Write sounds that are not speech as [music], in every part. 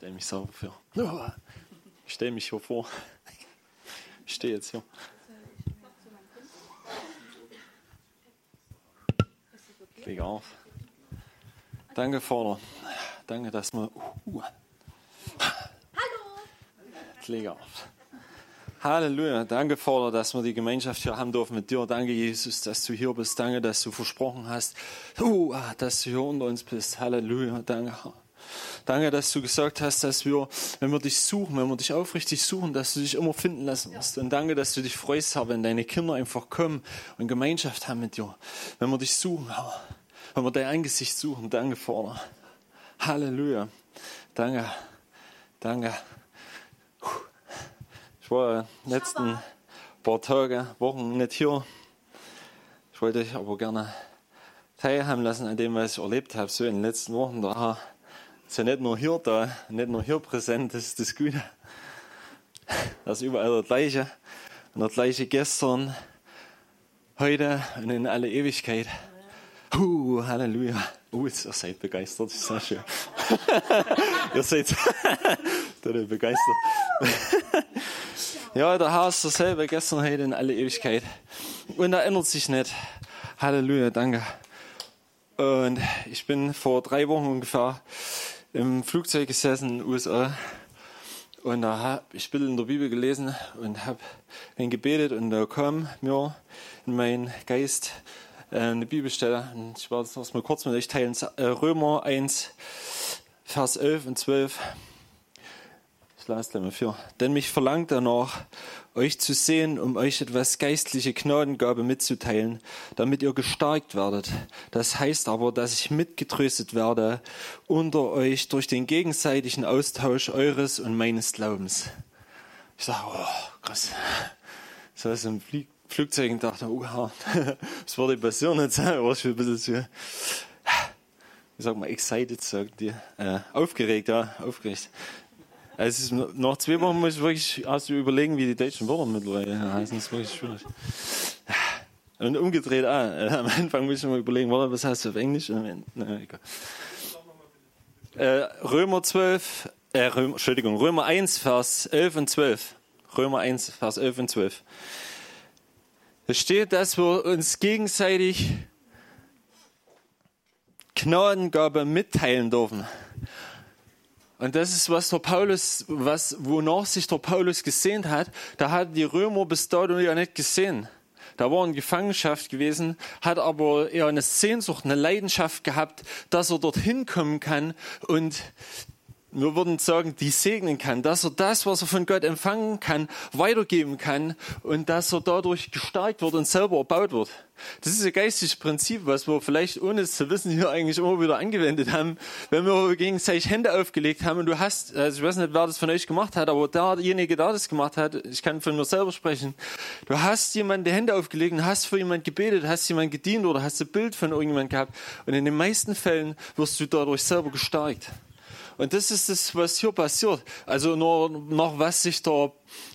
stelle mich selber vor. Ich stelle mich hier vor. Ich stehe jetzt hier. Ich lege auf. Danke, Vater. Danke, dass wir. Uh, Hallo. ich lege auf. Halleluja. Danke, Vater, dass wir die Gemeinschaft hier haben dürfen mit dir. Danke, Jesus, dass du hier bist. Danke, dass du versprochen hast, uh, dass du hier unter uns bist. Halleluja. Danke. Danke, dass du gesagt hast, dass wir, wenn wir dich suchen, wenn wir dich aufrichtig suchen, dass du dich immer finden lassen wirst. Und danke, dass du dich freust, Herr, wenn deine Kinder einfach kommen und Gemeinschaft haben mit dir. Wenn wir dich suchen, Herr. Wenn wir dein Angesicht suchen. Danke, Vater. Halleluja. Danke. Danke. Ich war die letzten paar Tage, Wochen nicht hier. Ich wollte euch aber gerne teilhaben lassen an dem, was ich erlebt habe, so in den letzten Wochen. Da ist ja nicht nur hier da, nicht nur hier präsent, das ist das Gute. Das ist überall der gleiche. Und der gleiche gestern, heute und in alle Ewigkeit. Uh, Halleluja. Uh, ihr seid begeistert, ist sehr schön. [laughs] ihr seid [laughs] begeistert. ja, der Herr ist derselbe, gestern, heute in alle Ewigkeit. Und er ändert sich nicht. Halleluja, danke. Und ich bin vor drei Wochen ungefähr im Flugzeug gesessen in den USA. Und da habe ich ein bisschen in der Bibel gelesen und habe ihn gebetet und da kam mir in meinen Geist äh, eine Bibelstelle. Und ich werde das mal kurz mit euch teilen. Römer 1, Vers 11 und 12. Ich gleich mal für. Denn mich verlangt danach, euch zu sehen, um euch etwas geistliche Gnadengabe mitzuteilen, damit ihr gestärkt werdet. Das heißt aber, dass ich mitgetröstet werde unter euch durch den gegenseitigen Austausch eures und meines Glaubens. Ich sage, oh, krass. Ich saß im Flieg Flugzeug und dachte, oh, was [laughs] würde passieren jetzt? [laughs] War schon ein bisschen so, wie sagt man, excited, sagt die, äh, aufgeregt, ja, aufgeregt. Also nach zwei Wochen muss ich wirklich also überlegen, wie die deutschen Wörter mittlerweile heißen. Das ist wirklich schwierig. Und umgedreht auch. [laughs] Am Anfang muss ich mal überlegen, was heißt das auf Englisch? Na, egal. Äh, Römer 12, äh, Römer, Entschuldigung, Römer 1, Vers 11 und 12. Römer 1, Vers 11 und 12. Da steht, dass wir uns gegenseitig Gnadengabe mitteilen dürfen. Und das ist, was der Paulus, was, wonach sich der Paulus gesehnt hat. Da hat die Römer bis dato ja nicht gesehen. Da war in Gefangenschaft gewesen, hat aber eher eine Sehnsucht, eine Leidenschaft gehabt, dass er dorthin kommen kann und wir würden sagen, die segnen kann, dass er das, was er von Gott empfangen kann, weitergeben kann und dass er dadurch gestärkt wird und selber erbaut wird. Das ist ein geistiges Prinzip, was wir vielleicht ohne es zu wissen hier eigentlich immer wieder angewendet haben, wenn wir gegenseitig Hände aufgelegt haben und du hast, also ich weiß nicht, wer das von euch gemacht hat, aber derjenige, der das gemacht hat, ich kann von mir selber sprechen, du hast jemand die Hände aufgelegt und hast für jemand gebetet, hast jemand gedient oder hast ein Bild von irgendjemand gehabt und in den meisten Fällen wirst du dadurch selber gestärkt. Und das ist das, was hier passiert. Also nur noch, was sich der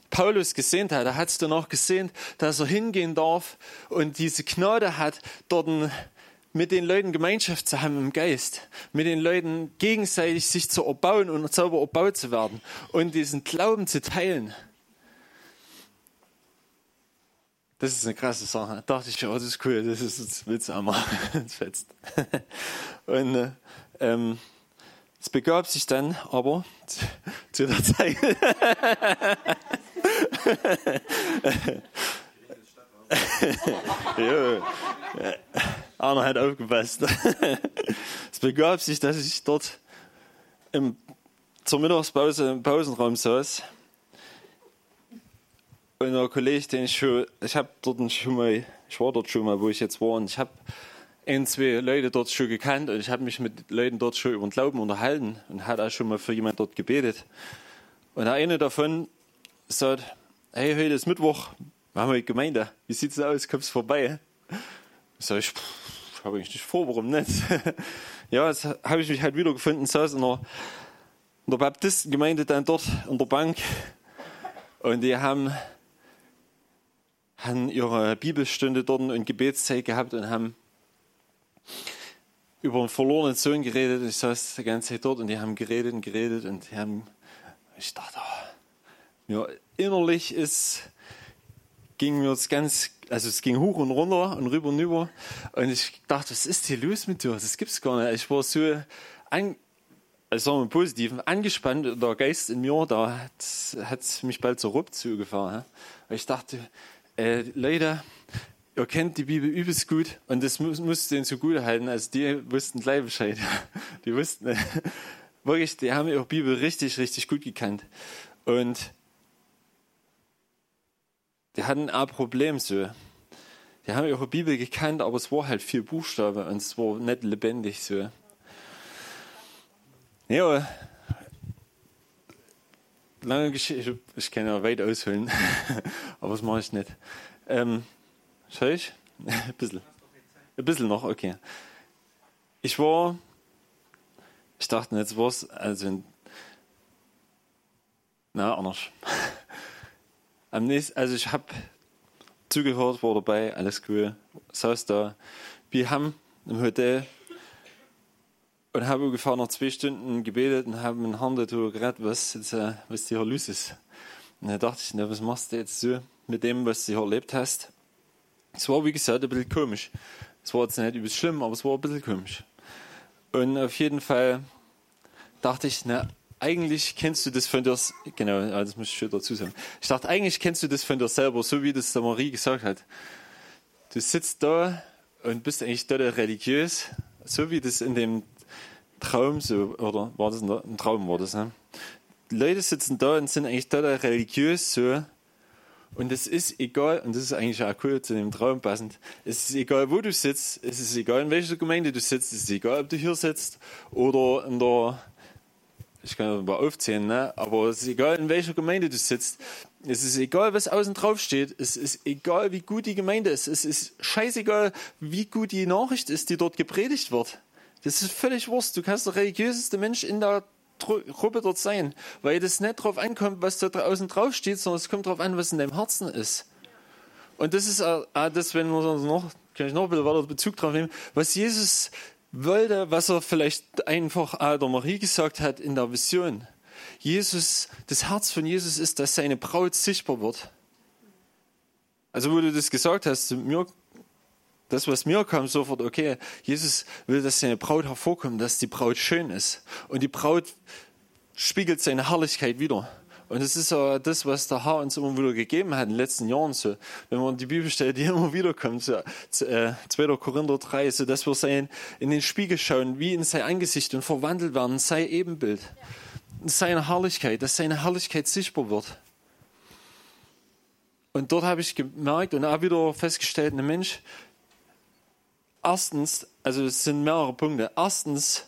Paulus gesehnt hat. Er hat es danach gesehnt, dass er hingehen darf und diese Gnade hat, dort mit den Leuten Gemeinschaft zu haben im Geist, mit den Leuten gegenseitig sich zu erbauen und selber erbaut zu werden und diesen Glauben zu teilen. Das ist eine krasse Sache. Da dachte ich, oh, das ist cool, das ist auch machen. [laughs] Das fetzt. [laughs] Und äh, ähm, es begab sich dann aber zu der Zeit. [laughs] Arne hat aufgepasst. es begab sich, dass ich dort im, zur Mittagspause im Pausenraum saß. Und der Kollege, den ich schon, ich habe dort schon mal, ich war dort schon mal, wo ich jetzt war, und ich habe ein, zwei Leute dort schon gekannt und ich habe mich mit Leuten dort schon über den Glauben unterhalten und hat auch schon mal für jemanden dort gebetet. Und eine davon sagt, hey, heute ist Mittwoch, wir haben heute Gemeinde, wie sieht's aus, kommst vorbei? Sag ich, ich habe eigentlich nicht vor, warum nicht? [laughs] ja, jetzt habe ich mich halt wieder gefunden, saß in der, in der Baptistengemeinde dann dort in der Bank und die haben, haben ihre Bibelstunde dort und Gebetszeit gehabt und haben über einen verlorenen Sohn geredet. Ich saß die ganze Zeit dort und die haben geredet und geredet und die haben, ich dachte, oh, ja, innerlich ist, ging mir das ganz, also es ging hoch und runter und rüber und rüber. Und ich dachte, was ist hier los mit dir? Das gibt's gar nicht. Ich war so, an, also sagen wir positiv, angespannt. Der Geist in mir, da hat, hat mich bald zur Rupp zugefahren. Ich dachte, äh, Leute, ihr kennt die Bibel übelst gut und das muss, muss denen zugute halten. Also die wussten gleich Bescheid. [laughs] Die wussten, [laughs] wirklich, die haben ihre Bibel richtig, richtig gut gekannt. Und die hatten ein Problem so. Die haben ihre Bibel gekannt, aber es war halt viel Buchstabe und es war nicht lebendig so. Ja, lange Geschichte, ich kann ja weit ausholen, [laughs] aber das mache ich nicht. Ähm, soll ich? [laughs] Ein bisschen. Ein bisschen noch, okay. Ich war, ich dachte, jetzt war es, also, na, anders. [laughs] Am nächsten, also ich habe zugehört, war dabei, alles cool, saß da. Wir haben im Hotel und habe ungefähr noch zwei Stunden gebetet und habe mit Hand darüber geredet, was, jetzt, äh, was hier los ist. Und da dachte ich, na, was machst du jetzt so mit dem, was du hier erlebt hast? Es war, wie gesagt, ein bisschen komisch. Es war jetzt nicht übelst schlimm, aber es war ein bisschen komisch. Und auf jeden Fall dachte ich, na, eigentlich kennst du das von dir, genau, das muss ich schon dazu sagen. Ich dachte, eigentlich kennst du das von dir selber, so wie das der Marie gesagt hat. Du sitzt da und bist eigentlich total religiös, so wie das in dem Traum so, oder war das ein Traum, war das, ne? Die Leute sitzen da und sind eigentlich total religiös so. Und es ist egal, und das ist eigentlich auch cool zu dem Traum passend, es ist egal, wo du sitzt, es ist egal, in welcher Gemeinde du sitzt, es ist egal, ob du hier sitzt oder in der, ich kann mal aufzählen, ne? aber es ist egal, in welcher Gemeinde du sitzt, es ist egal, was außen drauf steht, es ist egal, wie gut die Gemeinde ist, es ist scheißegal, wie gut die Nachricht ist, die dort gepredigt wird. Das ist völlig Wurst. Du kannst der religiöseste Mensch in der Gruppe dort sein, weil das nicht darauf ankommt, was da draußen draufsteht, sondern es kommt darauf an, was in deinem Herzen ist. Und das ist auch das, wenn wir noch, kann ich noch ein bisschen weiter Bezug drauf nehmen, was Jesus wollte, was er vielleicht einfach der Marie gesagt hat in der Vision. Jesus, das Herz von Jesus ist, dass seine Braut sichtbar wird. Also, wo du das gesagt hast, mir das, was mir kam, sofort, okay, Jesus will, dass seine Braut hervorkommt, dass die Braut schön ist. Und die Braut spiegelt seine Herrlichkeit wieder. Und das ist auch das, was der Herr uns immer wieder gegeben hat in den letzten Jahren. So, wenn man die Bibelstelle, die [laughs] immer wieder kommt, so, äh, 2. Korinther 3, so dass wir sein, in den Spiegel schauen, wie in sein Angesicht und verwandelt werden, sein Ebenbild, seine Herrlichkeit, dass seine Herrlichkeit sichtbar wird. Und dort habe ich gemerkt und auch wieder festgestellt, ein Mensch, erstens, also es sind mehrere Punkte. Erstens,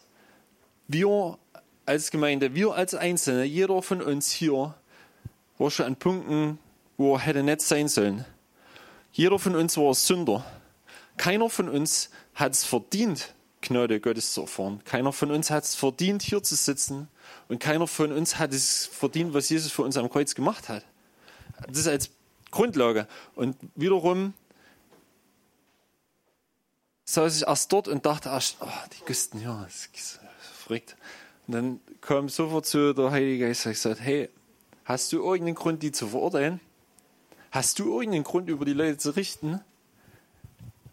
wir als Gemeinde, wir als Einzelne, jeder von uns hier war schon an Punkten, wo er hätte nicht sein sollen. Jeder von uns war Sünder. Keiner von uns hat es verdient, Gnade Gottes zu erfahren. Keiner von uns hat es verdient, hier zu sitzen. Und keiner von uns hat es verdient, was Jesus für uns am Kreuz gemacht hat. Das ist als Grundlage. Und wiederum saß ich erst dort und dachte erst, oh, die Güsten, ja, das ist verrückt. Und dann kam sofort zu der Heilige Geist und gesagt, hey, hast du irgendeinen Grund, die zu verurteilen? Hast du irgendeinen Grund, über die Leute zu richten?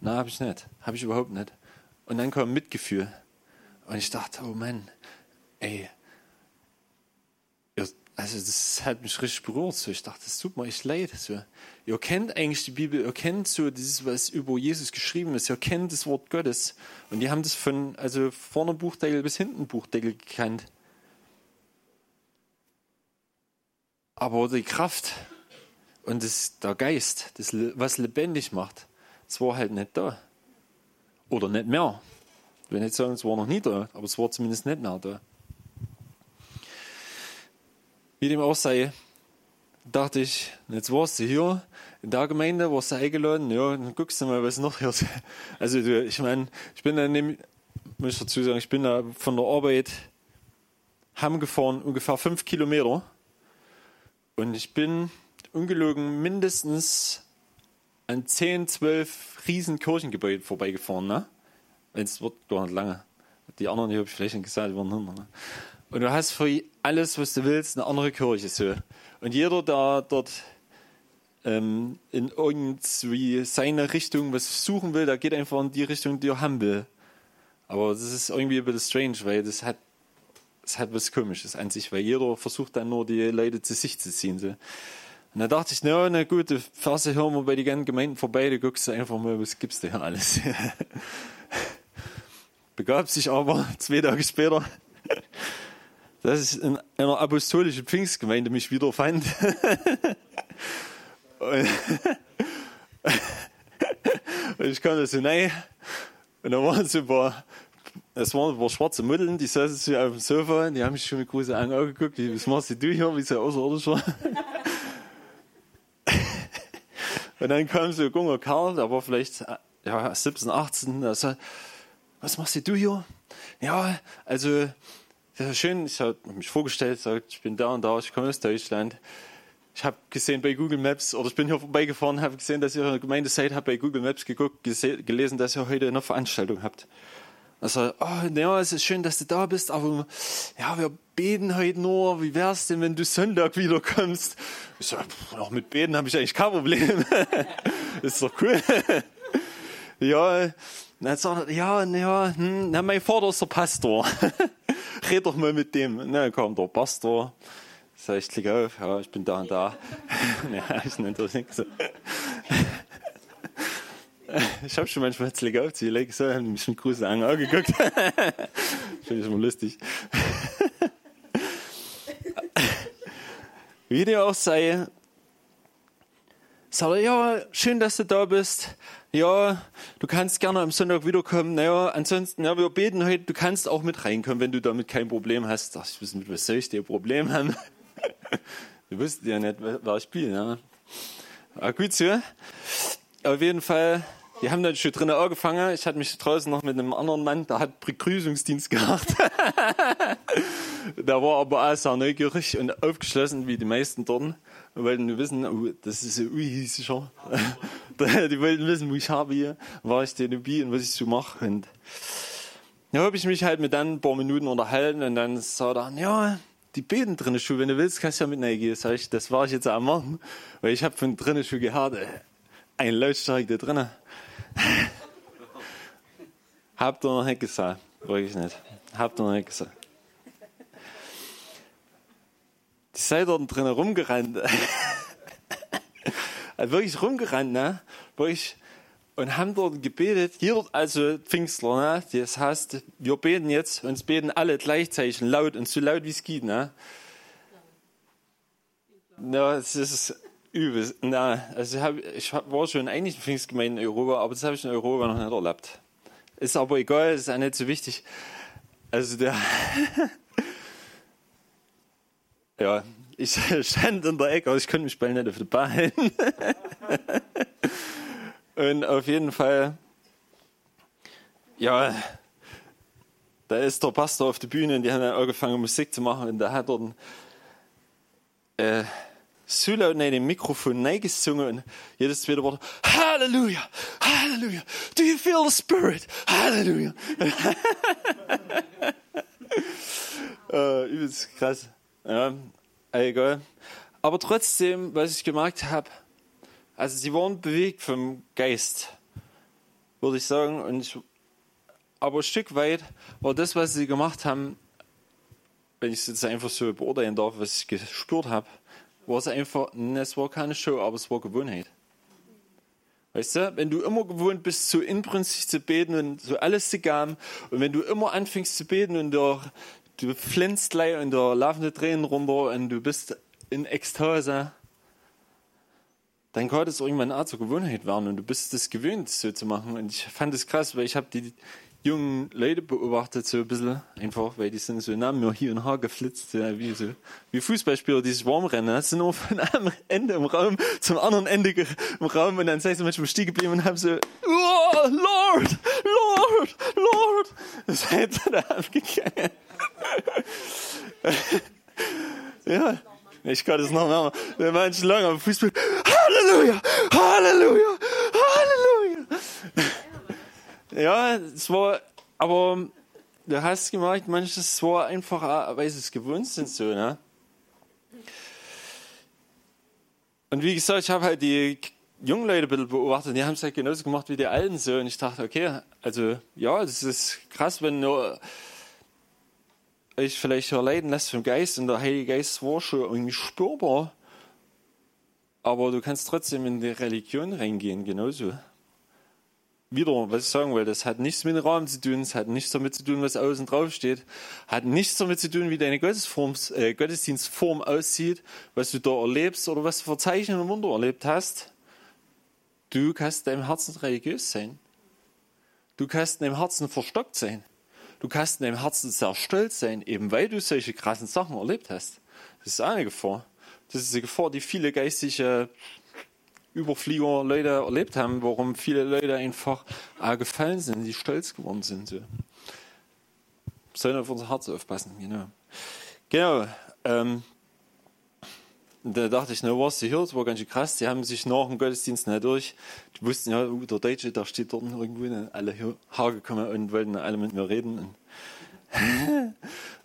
Na, habe ich nicht. Habe ich überhaupt nicht. Und dann kam Mitgefühl. Und ich dachte, oh Mann, ey, also das hat mich richtig berührt. So. Ich dachte, es tut mir echt leid. So. Ihr kennt eigentlich die Bibel, ihr kennt so dieses, was über Jesus geschrieben ist, ihr kennt das Wort Gottes. Und die haben das von, also vorne Buchdeckel bis hinten Buchdeckel gekannt. Aber die Kraft und das, der Geist, das, was lebendig macht, das war halt nicht da. Oder nicht mehr. Ich will nicht sagen, es war noch nie da, aber es war zumindest nicht mehr da. Wie dem auch sei, dachte ich, jetzt warst du hier in der Gemeinde, warst du eingeladen, ja, dann guckst du mal, was noch hier [laughs] ist. Also, ich meine, ich bin dann, muss ich dazu sagen, ich bin da von der Arbeit heimgefahren, ungefähr fünf Kilometer. Und ich bin ungelogen mindestens an zehn, zwölf riesen Kirchengebäuden vorbeigefahren, ne? Es wird gar nicht lange. die anderen, die habe ich vielleicht nicht gesagt, die waren hinter. Ne? Und du hast für alles, was du willst, eine andere Kirche so. Und jeder, der dort ähm, in irgendwie seine Richtung was suchen will, der geht einfach in die Richtung, die er haben will. Aber das ist irgendwie ein bisschen strange, weil das hat, das hat was Komisches an sich, weil jeder versucht dann nur die Leute zu sich zu ziehen. So. Und da dachte ich, na, na gut, die Phase hören wir bei den ganzen Gemeinden vorbei, du guckst einfach mal, was gibt's da hier alles. [laughs] Begab sich aber zwei Tage später, dass ich in einer apostolischen Pfingstgemeinde mich wieder fand. Und, und ich kam da so rein und da waren so ein paar, es waren ein paar schwarze Mütteln, die saßen so auf dem Sofa und die haben mich schon mit großen Augen angeguckt, was machst du hier, wie so außerirdisch war. Und dann kam so ein junger Kerl, der war vielleicht ja, 17, 18, der sagt, was machst du hier? Ja, also, ist schön, ich habe mich vorgestellt, sagt, ich bin da und da, ich komme aus Deutschland ich habe gesehen bei Google Maps, oder ich bin hier vorbeigefahren, habe gesehen, dass ihr eine Gemeinde seid, habe bei Google Maps geguckt, gelesen, dass ihr heute eine Veranstaltung habt. Also, oh, ja, es ist schön, dass du da bist, aber ja, wir beten heute nur. Wie wär's denn, wenn du Sonntag wiederkommst? Ich so, auch mit Beten habe ich eigentlich kein Problem. [laughs] ist doch cool. [laughs] ja, dann sagt er, ja, ja, hm, na, mein Vater ist der Pastor. [laughs] [laughs] Red doch mal mit dem. Na, kam der Pastor. Sag ich, klick auf, ja, ich bin da und da. [laughs] ja, ich nenne das nicht so. [laughs] Ich habe schon manchmal jetzt klick auf, sie legen so, haben mich mit großen Augen angeguckt. Finde ich immer lustig. Wie dir auch sei, sagt er, ja, schön, dass du da bist. Ja, du kannst gerne am Sonntag wiederkommen. Naja, ansonsten, ja, wir beten heute, du kannst auch mit reinkommen, wenn du damit kein Problem hast. Ach, ich weiß nicht, was soll ich dir Problem haben? [laughs] Du wusstest ja nicht, wer ich bin. Ja. Aber gut so. Auf jeden Fall, die haben dann schon drinnen angefangen. Ich hatte mich draußen noch mit einem anderen Mann, der hat Begrüßungsdienst gemacht. [laughs] der war aber auch sehr neugierig und aufgeschlossen, wie die meisten dort. Wollten wissen, oh, das ist sicher. [laughs] die wollten wissen, wo ich habe, war ich denn dabei und was ich so mache. Und da habe ich mich halt mit dann ein paar Minuten unterhalten und dann sagt er, ja, die beten drinnen schon, wenn du willst, kannst du ja mit reingehen. Sag ich, das war ich jetzt am Machen, weil ich habe von drinnen schon gehört, äh, ein Lautstark da drinnen. [laughs] Habt ihr noch nicht gesagt? Wirklich nicht. Habt ihr noch nicht gesagt? Die seid dort drinnen rumgerannt. [laughs] also wirklich rumgerannt, ne? Wirklich und haben dort gebetet, hier also Pfingstler, ne? das heißt, wir beten jetzt, uns beten alle gleichzeitig laut und so laut wie es geht. Ne? Ja, es ist übel. Na, also ich, hab, ich war schon in einigen Pfingstgemeinden in Europa, aber das habe ich in Europa noch nicht erlebt. Ist aber egal, ist auch nicht so wichtig. Also der, [laughs] ja, ich [laughs] stand in der Ecke, aber ich konnte mich bald nicht auf die Bahn halten. [laughs] Und auf jeden Fall, ja, da ist der Pastor auf der Bühne und die haben dann angefangen Musik zu machen und da hat er so laut in dem Mikrofon gesungen und jedes zweite Wort, Halleluja, Halleluja, do you feel the Spirit? Halleluja. [laughs] äh, übelst krass. Ja, egal. Aber trotzdem, was ich gemerkt habe, also sie waren bewegt vom Geist, würde ich sagen. Und ich, aber ein Stück weit war das, was sie gemacht haben, wenn ich es jetzt einfach so beurteilen darf, was ich gespürt habe, war es einfach, es war keine Show, aber es war Gewohnheit. Weißt du, wenn du immer gewohnt bist, so inbrünstig zu beten und so alles zu geben, und wenn du immer anfängst zu beten und der, du flänzt gleich und da laufen die Tränen runter und du bist in Ekstase, dann kann das irgendwann auch zur Gewohnheit werden und du bist es gewöhnt, so zu machen. Und ich fand es krass, weil ich habe die jungen Leute beobachtet, so ein bisschen einfach, weil die sind so nah mir hier und da geflitzt, ja, wie, so, wie Fußballspieler, die sich warm rennen. Sind nur von einem Ende im Raum zum anderen Ende im Raum und dann sind sie manchmal stehen geblieben und haben so, oh, Lord, Lord, Lord. Das hätte da abgegangen. [laughs] ja. Ich kann das noch machen. Der manche lange am Fußball. Halleluja! Halleluja! Halleluja! [laughs] Ja, es war, aber du hast gemerkt, manches war einfach, weil sie es gewohnt sind, so, ne? Und wie gesagt, ich habe halt die jungen Leute ein bisschen beobachtet, die haben es halt genauso gemacht wie die Alten so. Und ich dachte, okay, also ja, das ist krass, wenn nur euch vielleicht leiden lässt vom Geist und der Heilige Geist war schon irgendwie spürbar. Aber du kannst trotzdem in die Religion reingehen, genauso. Wieder, was ich sagen will, das hat nichts mit dem Rahmen zu tun, es hat nichts damit zu tun, was außen drauf steht, hat nichts damit zu tun, wie deine äh, Gottesdienstform aussieht, was du da erlebst oder was du für Zeichen und Wunder erlebt hast. Du kannst deinem Herzen religiös sein. Du kannst in deinem Herzen verstockt sein. Du kannst in deinem Herzen sehr stolz sein, eben weil du solche krassen Sachen erlebt hast. Das ist eine Gefahr. Das ist eine Gefahr, die viele geistige Überflieger Leute erlebt haben, warum viele Leute einfach gefallen sind, die stolz geworden sind. So. Sollen auf unser Herz aufpassen, genau. Genau. Ähm, da dachte ich, na, was sie hier, das war ganz schön krass. Die haben sich nach dem Gottesdienst nicht durch. Die wussten ja, oh, der Deutsche, da steht dort irgendwo, ne, alle Haar gekommen und wollten alle mit mir reden. Und [laughs]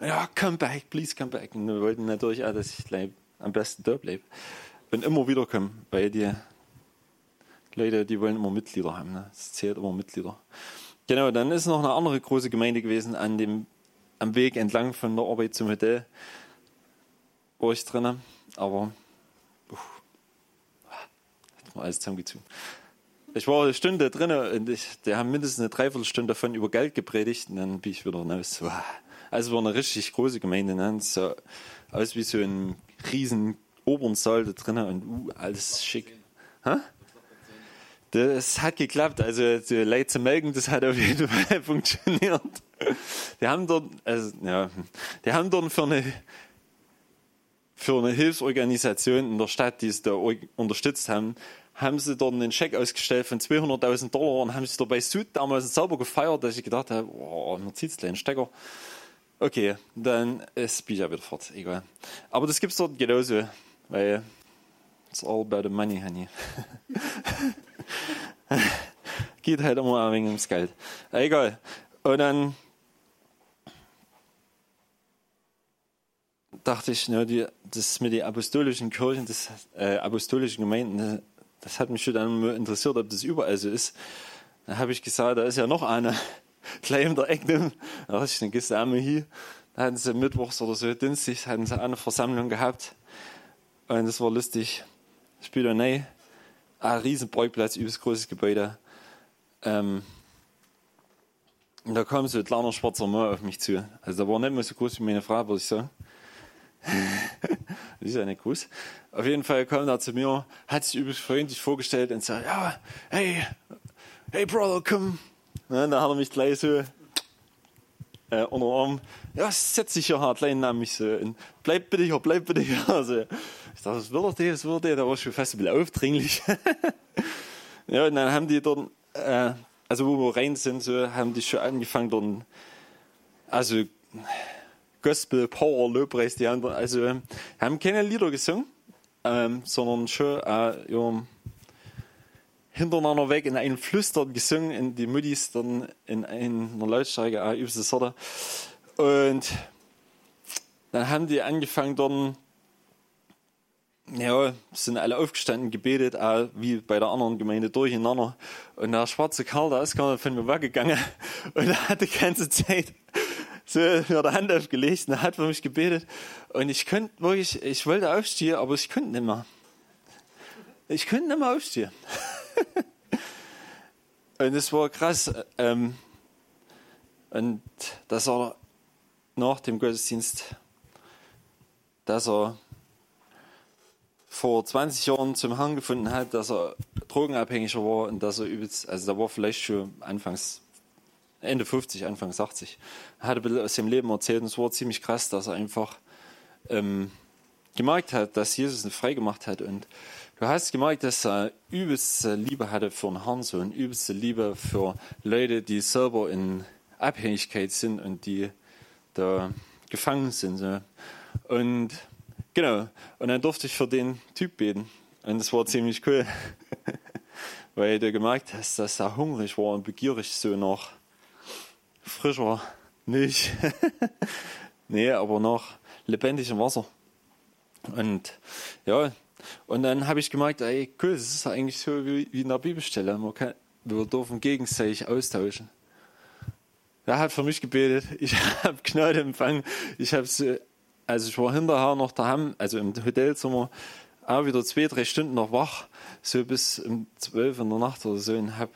ja, come back, please come back. Und wir wollten natürlich auch, dass ich bleib, am besten da bleibe. Und immer wieder kommen, weil die Leute, die wollen immer Mitglieder haben. Ne? Das zählt immer Mitglieder. Genau, dann ist noch eine andere große Gemeinde gewesen an dem, am Weg entlang von der Arbeit zum Hotel. War ich drinnen, aber uff, hat mir alles zusammengezogen. Ich war eine Stunde drin und ich, die haben mindestens eine Dreiviertelstunde davon über Geld gepredigt und dann bin ich wieder raus. Also war eine richtig große Gemeinde. Ne? So aus wie so ein riesen oberen Saal da drinnen und uh, alles schick. Hä? Das hat geklappt. Also die Leute zu melden, das hat auf jeden Fall [laughs] funktioniert. Die haben dort, also, ja, die haben dort für eine, für eine Hilfsorganisation in der Stadt, die es da unterstützt haben, haben sie dort einen Scheck ausgestellt von 200.000 Dollar und haben sich dabei so damals sauber gefeiert, dass ich gedacht habe, oh, man zieht einen Stecker. Okay, dann ist bin ich ja wieder fort, egal. Aber das gibt es dort genauso, weil it's all about the money, honey. [laughs] Geht halt immer ein wenig ums Geld. Egal. Und dann dachte ich, ja, die, das mit den apostolischen Kirchen, das, äh, apostolischen Gemeinden, das hat mich schon dann interessiert, ob das überall so ist. Dann habe ich gesagt, da ist ja noch eine, [laughs] gleich in der Ecke. Da dachte ich, du einmal hier. Da hatten sie mittwochs oder so, Dienstag, hatten sie eine Versammlung gehabt. Und das war lustig. Später, nein, ein riesen Parkplatz, übelst großes Gebäude. Ähm, und da kam so ein kleiner schwarzer Mann auf mich zu. Also der war nicht mehr so groß wie meine Frau, würde ich sagen. [laughs] das ist nicht groß. Auf jeden Fall kam er zu mir, hat sich übelst freundlich vorgestellt und sagt, ja, hey, hey Brother, komm. Ja, dann hat er mich gleich so äh, unter Arm, ja, setz dich hier hart, klein nahm mich so, und bleib bitte hier, bleib bitte hier. [laughs] Also, ich dachte, was will er denn, was will er denn? Da war schon fast ein bisschen aufdringlich. [laughs] ja, und dann haben die dort, äh, also wo wir rein sind, so, haben die schon angefangen dort, also Gospel, Power, Lobpreis, die haben, also haben keine Lieder gesungen, ähm, sondern schon äh, ja, hintereinander weg in einen Flüstern gesungen, in die Muttis dann in einer Lautstärke äh, übelste Sorte. Und dann haben die angefangen dann, ja, sind alle aufgestanden, gebetet, auch wie bei der anderen Gemeinde durcheinander. Und der schwarze Kerl, der ist nicht von mir weggegangen. [laughs] Und er hat die ganze Zeit so [laughs] der Hand aufgelegt und hat für mich gebetet. Und ich könnte wirklich, ich wollte aufstehen, aber ich könnte nicht mehr. Ich könnte nicht mehr aufstehen. [laughs] und es war krass. Ähm, und dass er nach dem Gottesdienst, dass er vor 20 Jahren zum Herrn gefunden hat, dass er drogenabhängiger war und dass er übelst, also da war vielleicht schon anfangs Ende 50, Anfang 80. Er hat ein bisschen aus dem Leben erzählt und es war ziemlich krass, dass er einfach ähm, gemerkt hat, dass Jesus ihn frei gemacht hat. Und du hast gemerkt, dass er übelste Liebe hatte für den Herrn, so eine übelste Liebe für Leute, die selber in Abhängigkeit sind und die da gefangen sind. So. Und genau, und dann durfte ich für den Typ beten. Und das war ziemlich cool, [laughs] weil du gemerkt hast, dass er hungrig war und begierig so nach frischer nicht. [laughs] nee, aber nach lebendigem Wasser. Und ja, und dann habe ich gemerkt, ey, cool, das ist eigentlich so wie, wie in der Bibelstelle. Man kann, wir dürfen gegenseitig austauschen. Er hat für mich gebetet, [laughs] ich habe Gnade empfangen. Ich habe also ich war hinterher noch daheim, also im Hotelzimmer, auch wieder zwei, drei Stunden noch wach, so bis um zwölf in der Nacht oder so, und habe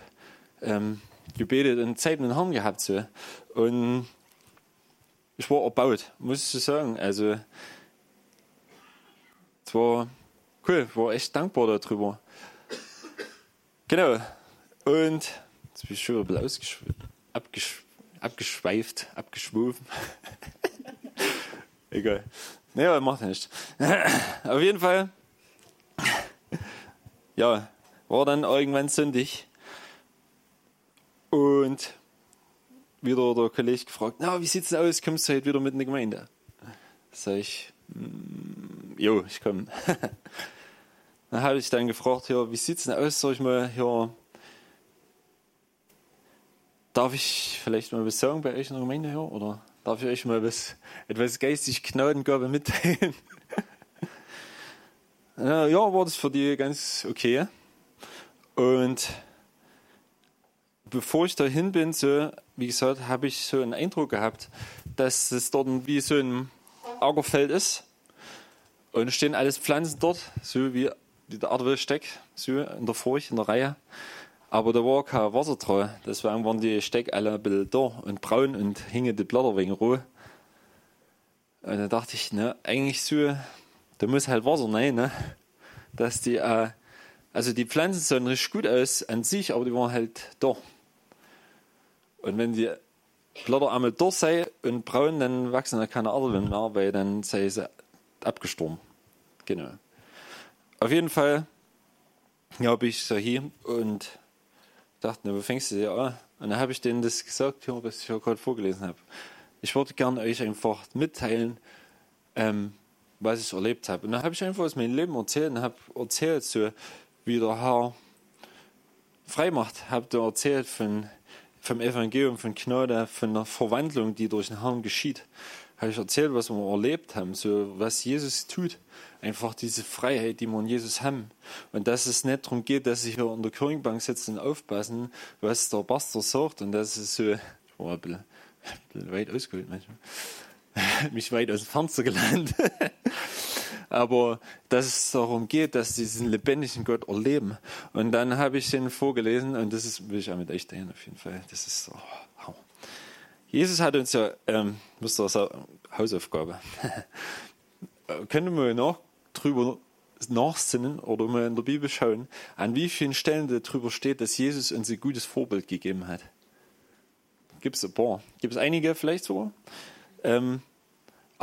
ähm, gebetet und Zeit mit dem Herrn gehabt. So. Und ich war erbaut, muss ich sagen. Also, es war cool, ich war echt dankbar darüber. Genau. Und jetzt bin ich schon ein bisschen ausgeschw abgesch abgeschweift, abgeschwofen. Egal. Naja, macht nicht. Auf jeden Fall, ja, war dann irgendwann sündig. Und wieder der Kollege gefragt, na, wie sieht's denn aus? Kommst du heute wieder mit in die Gemeinde? Sag ich, mm, jo, ich komme. [laughs] dann habe ich dann gefragt, ja, wie sieht's denn aus? Sag ich mal, ja, darf ich vielleicht mal was sagen bei euch in der Gemeinde hier? Oder darf ich euch mal was, etwas geistig Gnadengabe mitteilen? [laughs] ja, war das für die ganz okay. Und bevor ich dahin bin, so, wie gesagt, habe ich so einen Eindruck gehabt, dass es dort wie so ein Ackerfeld ist. Und stehen alles Pflanzen dort, so wie, wie der Erdwillsteck, so in der Furcht, in der Reihe. Aber da war kein Wasser dran. Deswegen waren die Steck alle ein bisschen da und braun und hingen die Blätter wegen roh. Und da dachte ich, ne, eigentlich so, da muss halt Wasser rein, ne? Dass die, äh, also die Pflanzen sahen richtig gut aus an sich, aber die waren halt da. Und wenn die Blätter einmal durch sind und braun, dann wachsen da keine Erdwellen mehr, weil dann sei sie abgestorben. Genau. Auf jeden Fall bin ich so hier und dachte, wo fängst du dir an? Und dann habe ich denen das gesagt, was ich ja gerade vorgelesen habe. Ich wollte gerne euch einfach mitteilen, ähm, was ich erlebt habe. Und dann habe ich einfach aus meinem Leben erzählt und habe erzählt, so, wie der Herr frei macht. Habe erzählt von, vom Evangelium, von Gnade, von der Verwandlung, die durch den Herrn geschieht. Habe ich erzählt, was wir erlebt haben, so, was Jesus tut einfach diese Freiheit, die wir in Jesus haben. Und dass es nicht darum geht, dass ich hier an der Kirchenbank sitze und aufpassen, was der Pastor sagt. Und das ist so, ich war ein bisschen, ein bisschen weit ausgeholt manchmal. [laughs] Mich weit aus dem Fenster gelandet. [laughs] Aber dass es darum geht, dass sie diesen lebendigen Gott erleben. Und dann habe ich den vorgelesen und das ist, will ich auch mit euch teilen auf jeden Fall. Das ist so, oh. Jesus hat uns ja, ähm, müsst ihr Hausaufgabe. [laughs] Können wir noch drüber nachsinnen oder mal in der Bibel schauen, an wie vielen Stellen darüber steht, dass Jesus uns ein gutes Vorbild gegeben hat. Gibt es ein paar. Gibt es einige vielleicht sogar. Ähm,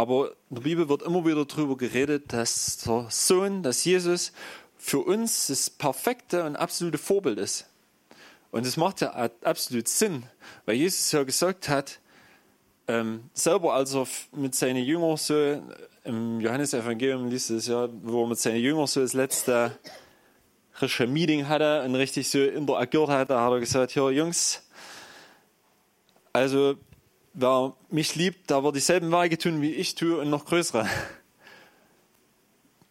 aber in der Bibel wird immer wieder darüber geredet, dass der Sohn, dass Jesus für uns das perfekte und absolute Vorbild ist. Und das macht ja absolut Sinn, weil Jesus ja gesagt hat, ähm, selber als er mit seinen Jüngern so im Johannesevangelium liest es ja, wo er mit seinen Jüngern so das letzte frische Meeting hatte und richtig so interagiert hat, da hat er gesagt, ja Jungs, also wer mich liebt, der wird dieselben Werke tun, wie ich tue und noch größere.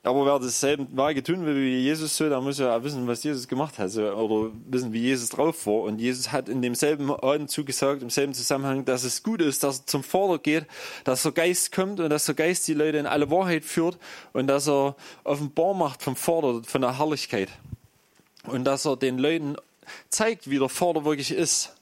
Aber wer dasselbe Werke tun will wie Jesus so, der muss ja wissen, was Jesus gemacht hat so, oder wissen, wie Jesus drauf war. Und Jesus hat in demselben Atemzug gesagt, im selben Zusammenhang, dass es gut ist, dass er zum Vater geht, dass der Geist kommt und dass der Geist die Leute in alle Wahrheit führt und dass er offenbar macht vom Vater, von der Herrlichkeit. Und dass er den Leuten zeigt, wie der Vater wirklich ist.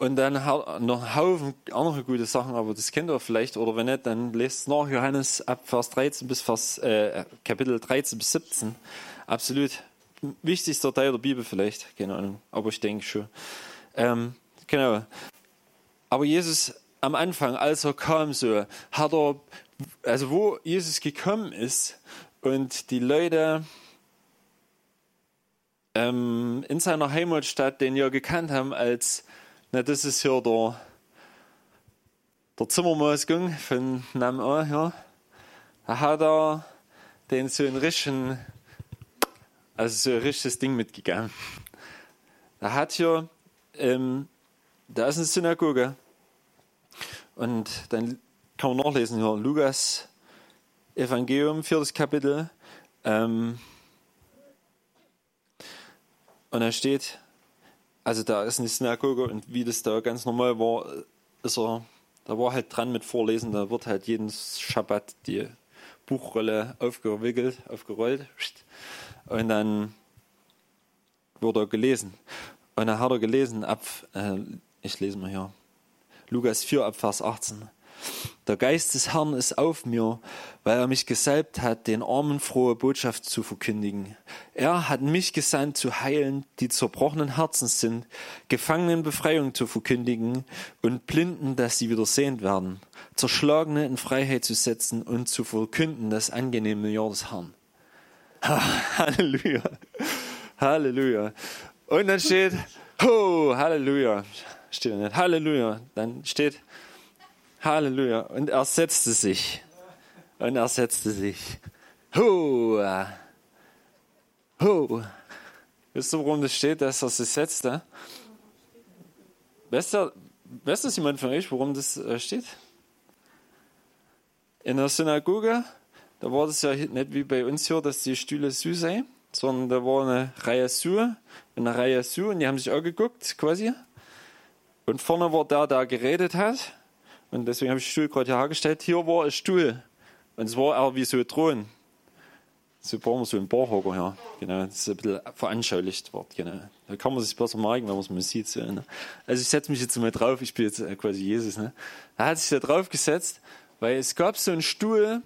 Und dann noch einen Haufen andere gute Sachen, aber das kennt ihr vielleicht, oder wenn nicht, dann lest nach Johannes ab Vers 13 bis Vers, äh, Kapitel 13 bis 17. Absolut wichtigster Teil der Bibel vielleicht, keine Ahnung, aber ich denke schon. Ähm, genau. Aber Jesus am Anfang, als er kam, so, hat er, also wo Jesus gekommen ist und die Leute ähm, in seiner Heimatstadt den ja gekannt haben als na, das ist hier der, der Zimmermaßgang von nebenan. Ja. Da hat er den so ein richtigen, also so ein richtiges Ding mitgegeben. Da hat hier, ähm, da ist eine Synagoge. Und dann kann man nachlesen hier, Lukas Evangelium, viertes Kapitel. Ähm, und da steht, also da ist eine Synagoge und wie das da ganz normal war, ist er, da war halt dran mit Vorlesen, da wird halt jeden Schabbat die Buchrolle aufgewickelt, aufgerollt und dann wurde er gelesen. Und dann hat er gelesen ab, äh, ich lese mal hier, Lukas 4 ab Vers 18. Der Geist des Herrn ist auf mir, weil er mich gesalbt hat, den Armen frohe Botschaft zu verkündigen. Er hat mich gesandt, zu heilen, die zerbrochenen Herzens sind, Gefangenen Befreiung zu verkündigen und Blinden, dass sie wieder sehend werden, Zerschlagene in Freiheit zu setzen und zu verkünden das angenehme Jahr des Herrn. Halleluja. Halleluja. Und dann steht, ho, Halleluja. Steht nicht, Halleluja. Dann steht, Halleluja. Und er setzte sich. Und er setzte sich. Ho. Ho. Wisst ihr, warum das steht, dass er sich setzte? Weiß, der, weiß das jemand von euch, warum das äh, steht? In der Synagoge, da war das ja nicht wie bei uns hier, dass die Stühle süß sind, sondern da war eine Reihe Schuhe, eine Reihe Schuhe und die haben sich angeguckt quasi. Und vorne war der, der geredet hat. Und deswegen habe ich den Stuhl gerade hergestellt. Hier war ein Stuhl. Und es war auch wie so ein Thron. So brauchen wir so einen Barhocker her. Genau, das ist ein bisschen veranschaulicht wird. Genau. Da kann man sich besser merken, wenn man es mal sieht. So, ne? Also ich setze mich jetzt mal drauf. Ich bin jetzt quasi Jesus. Ne? Er hat sich da drauf gesetzt, weil es gab so einen Stuhl,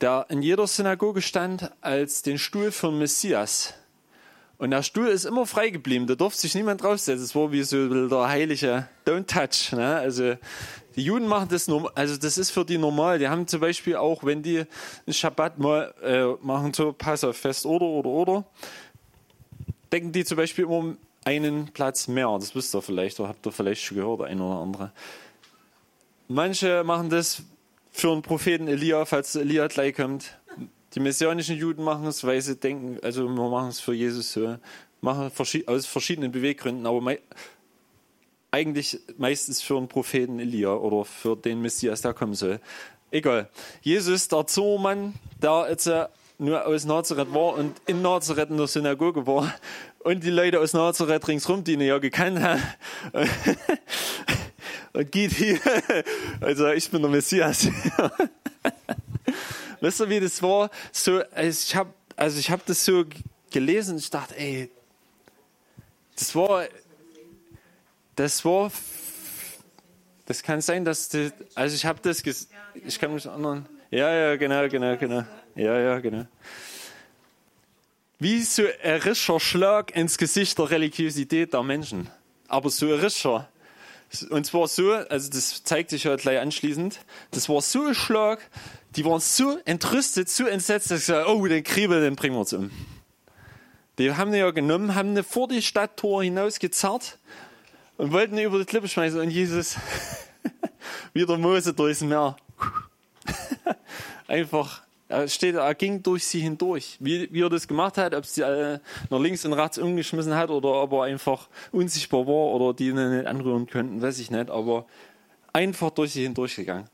der in jeder Synagoge stand als den Stuhl für den Messias. Und der Stuhl ist immer frei geblieben, da durfte sich niemand draufsetzen. Es war wie so der heilige Don't Touch. Ne? Also die Juden machen das normal, also das ist für die normal. Die haben zum Beispiel auch, wenn die einen Schabbat mal äh, machen, so pass auf fest oder oder oder, denken die zum Beispiel immer einen Platz mehr. Das wisst ihr vielleicht, oder habt ihr vielleicht schon gehört, ein oder andere. Manche machen das für einen Propheten Elia, falls Elia gleich kommt. Die messianischen Juden machen es, weil sie denken, also wir machen es für Jesus so, machen aus verschiedenen Beweggründen, aber eigentlich meistens für einen Propheten Elia oder für den Messias, der kommen soll. Egal. Jesus, der Zimmermann, der jetzt nur aus Nazareth war und in Nazareth in der Synagoge war und die Leute aus Nazareth ringsrum, die ihn ja gekannt haben, [laughs] und geht hier, also ich bin der Messias. [laughs] Weißt du, wie das war? So, ich habe also ich habe das so gelesen und ich dachte, ey, das war, das war, das kann sein, dass, das, also ich habe das, ich kann mich erinnern. Ja, ja, genau, genau, genau. Ja, ja, genau. Wie so ein rischer Schlag ins Gesicht der Religiosität der Menschen. Aber so ein rischer. Und zwar so, also das zeigt sich ja gleich anschließend, das war so ein Schlag, die waren so entrüstet, so entsetzt, dass sie gesagt oh, den Kriebel, den bringen wir uns um. Die haben ihn ja genommen, haben ihn vor die Stadttor hinausgezerrt und wollten über die Klippe schmeißen und Jesus, [laughs] wie der Mose durchs Meer, [laughs] einfach, er steht, er ging durch sie hindurch. Wie, wie er das gemacht hat, ob sie äh, nach links und rechts umgeschmissen hat oder ob er einfach unsichtbar war oder die ihn nicht anrühren könnten, weiß ich nicht, aber einfach durch sie hindurchgegangen.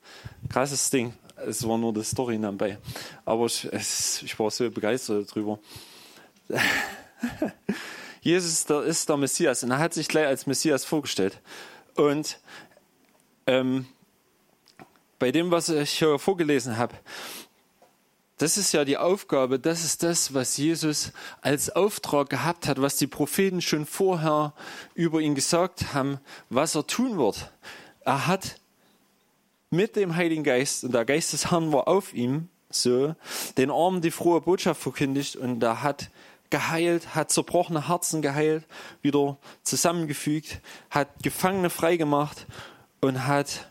Krasses Ding es war nur die Story dabei. Aber ich, es, ich war so begeistert darüber. [laughs] Jesus ist der Messias und er hat sich gleich als Messias vorgestellt. Und ähm, bei dem, was ich hier vorgelesen habe, das ist ja die Aufgabe, das ist das, was Jesus als Auftrag gehabt hat, was die Propheten schon vorher über ihn gesagt haben, was er tun wird. Er hat mit dem Heiligen Geist und der Geist des Herrn war auf ihm, so, den Armen die frohe Botschaft verkündigt und er hat geheilt, hat zerbrochene Herzen geheilt, wieder zusammengefügt, hat Gefangene freigemacht und hat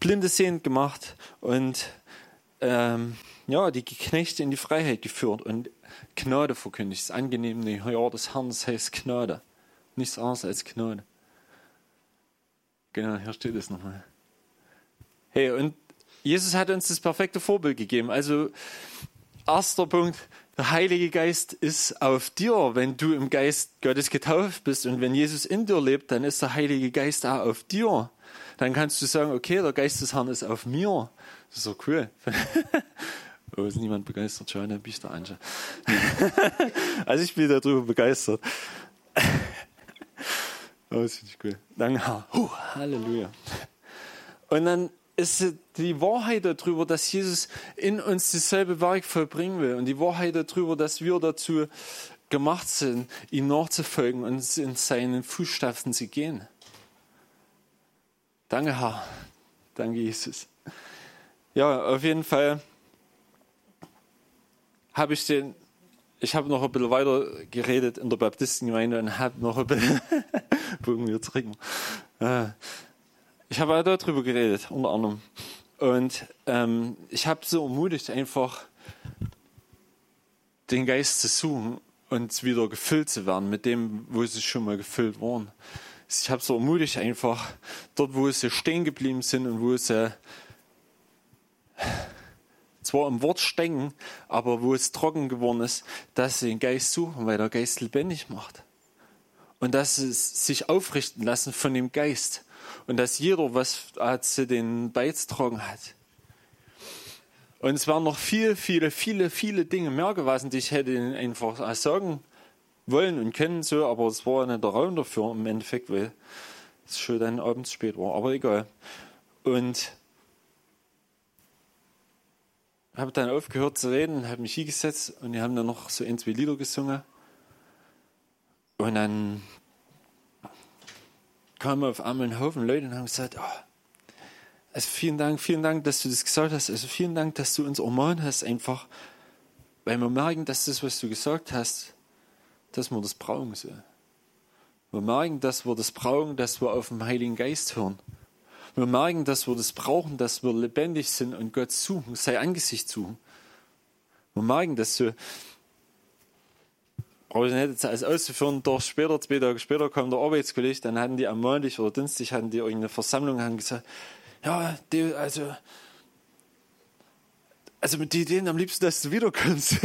Blinde sehend gemacht und ähm, ja, die Knechte in die Freiheit geführt und Gnade verkündigt. Das angenehme Jahr des Herrn heißt Gnade. Nichts anderes als Gnade. Genau, hier steht es nochmal. Hey, und Jesus hat uns das perfekte Vorbild gegeben. Also, erster Punkt, der Heilige Geist ist auf dir, wenn du im Geist Gottes getauft bist. Und wenn Jesus in dir lebt, dann ist der Heilige Geist auch auf dir. dann kannst du sagen, okay, der Geist des Herrn ist auf mir. Das ist so cool. [laughs] Oh, ist niemand begeistert? Schau, dann ich der Ange. [laughs] also ich bin darüber begeistert. [laughs] oh, das finde ich cool. Danke, Herr. Huh, Halleluja. Und dann ist die Wahrheit darüber, dass Jesus in uns dasselbe Werk vollbringen will. Und die Wahrheit darüber, dass wir dazu gemacht sind, ihm nachzufolgen und in seinen Fußstapfen zu gehen. Danke, Herr. Danke, Jesus. Ja, auf jeden Fall habe ich den, ich habe noch ein bisschen weiter geredet in der Baptistengemeinde und habe noch ein bisschen, [laughs] Bogen wir zurück. Ich habe auch darüber geredet, unter anderem. Und ähm, ich habe so ermutigt, einfach den Geist zu suchen und wieder gefüllt zu werden mit dem, wo sie schon mal gefüllt waren. Ich habe so ermutigt, einfach dort, wo sie stehen geblieben sind und wo sie zwar im Wort stecken, aber wo es trocken geworden ist, dass sie den Geist suchen, weil der Geist lebendig macht. Und dass sie sich aufrichten lassen von dem Geist. Und dass jeder was zu den beizutragen hat. Und es waren noch viele, viele, viele, viele Dinge mehr gewesen, die ich hätte einfach sagen wollen und können, so, aber es war nicht der Raum dafür im Endeffekt, weil es schon dann abends spät war. Aber egal. Und habe dann aufgehört zu reden, habe mich hingesetzt und die haben dann noch so ein, zwei Lieder gesungen. Und dann kamen auf einmal ein Haufen Leute und haben gesagt, oh, also vielen Dank, vielen Dank, dass du das gesagt hast. Also vielen Dank, dass du uns ermahnt hast, einfach, weil wir merken, dass das, was du gesagt hast, dass wir das brauchen so. Wir merken, dass wir das brauchen, dass wir auf den Heiligen Geist hören. Wir merken, dass wir das brauchen, dass wir lebendig sind und Gott suchen, sein Angesicht suchen. Wir merken das so. Brauche ich nicht als auszuführen, doch später, zwei Tage später kam der Arbeitskollege, dann hatten die am Montag oder Dienstag hatten die irgendeine Versammlung haben gesagt, ja, die, also, also mit den Ideen am liebsten, dass du wiederkommst.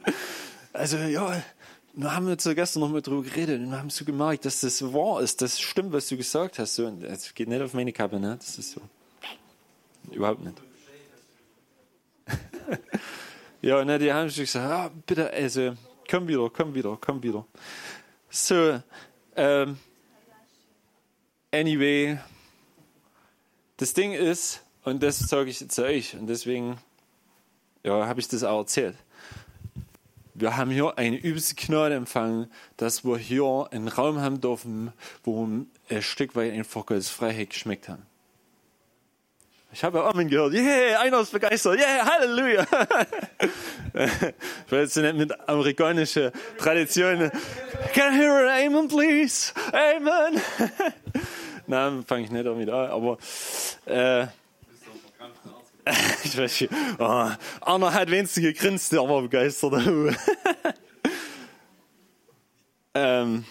[laughs] also, ja, wir haben jetzt gestern noch mal drüber geredet und wir haben so gemerkt, dass das wahr ist, das stimmt, was du gesagt hast. So, das geht nicht auf meine Kappe, ne? Das ist so. Überhaupt nicht. [laughs] ja, ne, die haben schon gesagt, ah, bitte, also, komm wieder, komm wieder, komm wieder. So, ähm, anyway, das Ding ist, und das sage ich zu euch, und deswegen ja, habe ich das auch erzählt wir haben hier eine übelste Gnade empfangen, dass wir hier einen Raum haben dürfen, wo ein Stück weit einfach Gottes Freiheit geschmeckt haben. Ich habe Amen gehört. Yeah, einer ist begeistert. Yeah, Halleluja. ich jetzt nicht mit amerikanischer Tradition. Can I hear an Amen, please? Amen. Nein, fange ich nicht damit an, aber äh, ich weiß nicht. Oh, Anna hat wenigstens gegrinst, der war begeistert. ähm,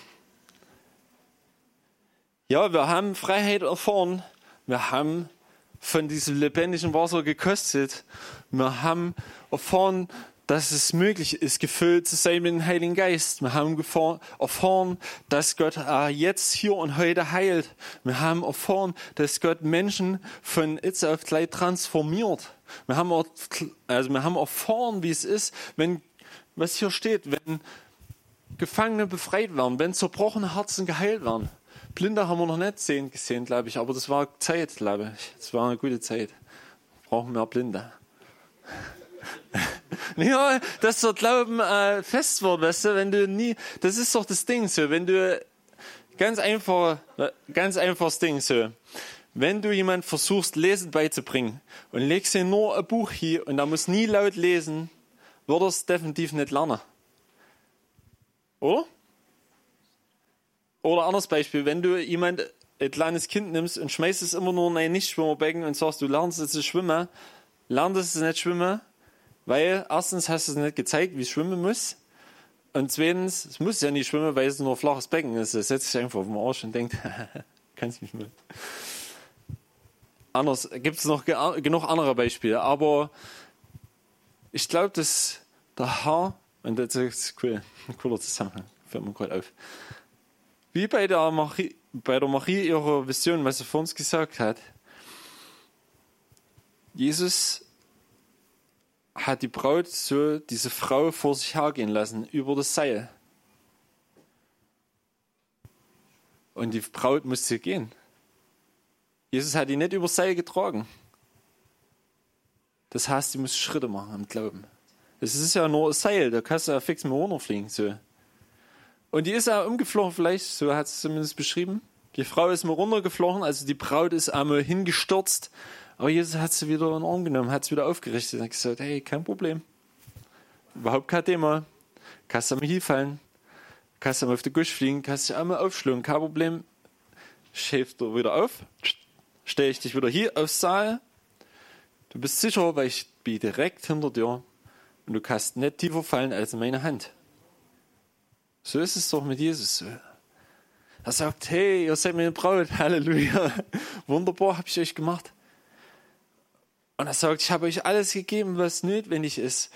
ja, wir haben Freiheit erfahren. Wir haben von diesem lebendigen Wasser gekostet. Wir haben erfahren, dass es möglich ist, gefüllt zu sein mit dem Heiligen Geist. Wir haben erfahren, dass Gott jetzt hier und heute heilt. Wir haben erfahren, dass Gott Menschen von jetzt auf gleich transformiert. Wir haben, also wir haben erfahren, wie es ist, wenn, was hier steht, wenn Gefangene befreit werden, wenn zerbrochene Herzen geheilt werden. Blinde haben wir noch nicht sehen, gesehen, glaube ich, aber das war Zeit, glaube ich. Das war eine gute Zeit. Brauchen mehr Blinde. [laughs] Ja, dass der Glauben äh, fest wird, weißt du, wenn du nie, das ist doch das Ding so, wenn du, ganz einfach, ganz einfaches Ding so, wenn du jemand versuchst, Lesen beizubringen und legst ihm nur ein Buch hier und er muss nie laut lesen, wird er es definitiv nicht lernen. Oder? Oder anderes Beispiel, wenn du jemand, ein kleines Kind nimmst und schmeißt es immer nur in ein Nichtschwimmerbecken und sagst, du lernst es zu schwimmen, lernt es nicht schwimmen, weil erstens hast du es nicht gezeigt, wie es schwimmen muss. Und zweitens, es muss ja nicht schwimmen, weil es nur ein flaches Becken ist. Es setzt sich einfach auf den Arsch und denkt, [laughs] kannst nicht schwimmen. Anders gibt es noch genug andere Beispiele. Aber ich glaube, dass der Herr, und das ist cool, ein cooler Zusammenhang, fällt mir gerade auf. Wie bei der Marie, bei der Marie ihrer Vision, was sie vor uns gesagt hat. Jesus hat die Braut so, diese Frau vor sich hergehen lassen, über das Seil. Und die Braut musste gehen. Jesus hat die nicht über Seil getragen. Das heißt, die muss Schritte machen am Glauben. Das ist ja nur ein Seil, da kannst du ja fix mit runterfliegen. So. Und die ist ja umgeflogen, vielleicht, so hat es zumindest beschrieben. Die Frau ist mal runtergeflogen, also die Braut ist einmal hingestürzt. Aber Jesus hat sie wieder in den Arm genommen, hat sie wieder aufgerichtet und gesagt, hey, kein Problem. Überhaupt kein Thema. Kannst du mal hinfallen. Kannst du mal auf den Gusch fliegen, kannst dich einmal aufschlagen, kein Problem. Schäft er wieder auf, stelle ich dich wieder hier aufs Saal. Du bist sicher, weil ich bin direkt hinter dir und du kannst nicht tiefer fallen als in meine Hand. So ist es doch mit Jesus. Er sagt, hey, ihr seid meine Braut, Halleluja. [laughs] Wunderbar, habe ich euch gemacht. Und er sagt, ich habe euch alles gegeben, was notwendig ist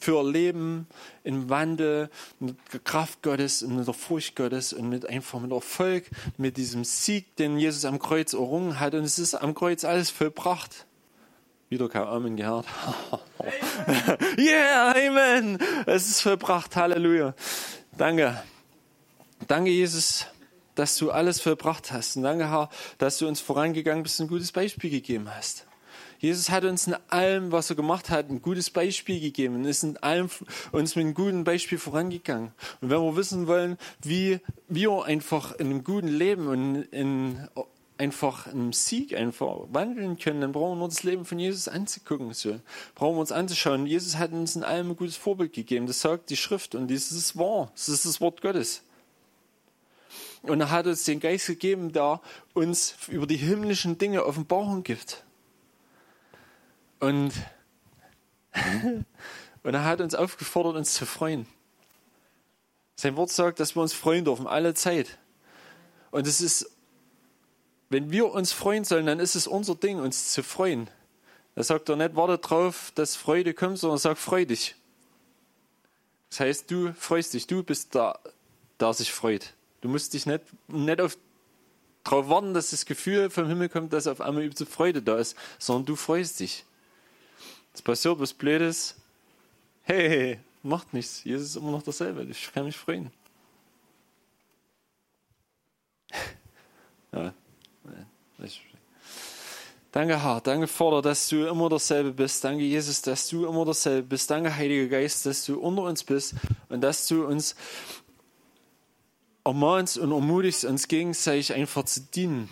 für Leben im Wandel, mit der Kraft Gottes und mit der Furcht Gottes und mit einfach mit Erfolg, mit diesem Sieg, den Jesus am Kreuz errungen hat. Und es ist am Kreuz alles vollbracht. Wieder kein Amen gehört. [laughs] yeah, Amen. Es ist vollbracht. Halleluja. Danke. Danke, Jesus, dass du alles vollbracht hast. Und danke, Herr, dass du uns vorangegangen bist und ein gutes Beispiel gegeben hast. Jesus hat uns in allem, was er gemacht hat, ein gutes Beispiel gegeben und ist in allem uns mit einem guten Beispiel vorangegangen. Und wenn wir wissen wollen, wie wir einfach in einem guten Leben und in einfach einem Sieg einfach wandeln können, dann brauchen wir uns das Leben von Jesus anzugucken. So. Brauchen wir uns anzuschauen. Jesus hat uns in allem ein gutes Vorbild gegeben. Das sagt die Schrift und das ist wahr. Das ist das Wort Gottes. Und er hat uns den Geist gegeben, der uns über die himmlischen Dinge Offenbarung gibt. Und, [laughs] und er hat uns aufgefordert, uns zu freuen. Sein Wort sagt, dass wir uns freuen dürfen, alle Zeit. Und es ist, wenn wir uns freuen sollen, dann ist es unser Ding, uns zu freuen. Da sagt er nicht, warte drauf, dass Freude kommt, sondern sagt, freu dich. Das heißt, du freust dich, du bist da, der sich freut. Du musst dich nicht, nicht auf, darauf warten, dass das Gefühl vom Himmel kommt, dass auf einmal übelste Freude da ist, sondern du freust dich. Es passiert was Blödes. Hey, hey, macht nichts. Jesus ist immer noch dasselbe. Ich kann mich freuen. [laughs] ja. Danke, Herr. Danke, Vater, dass du immer dasselbe bist. Danke, Jesus, dass du immer dasselbe bist. Danke, Heiliger Geist, dass du unter uns bist und dass du uns ermahnst und ermutigst, uns gegenseitig einfach zu dienen.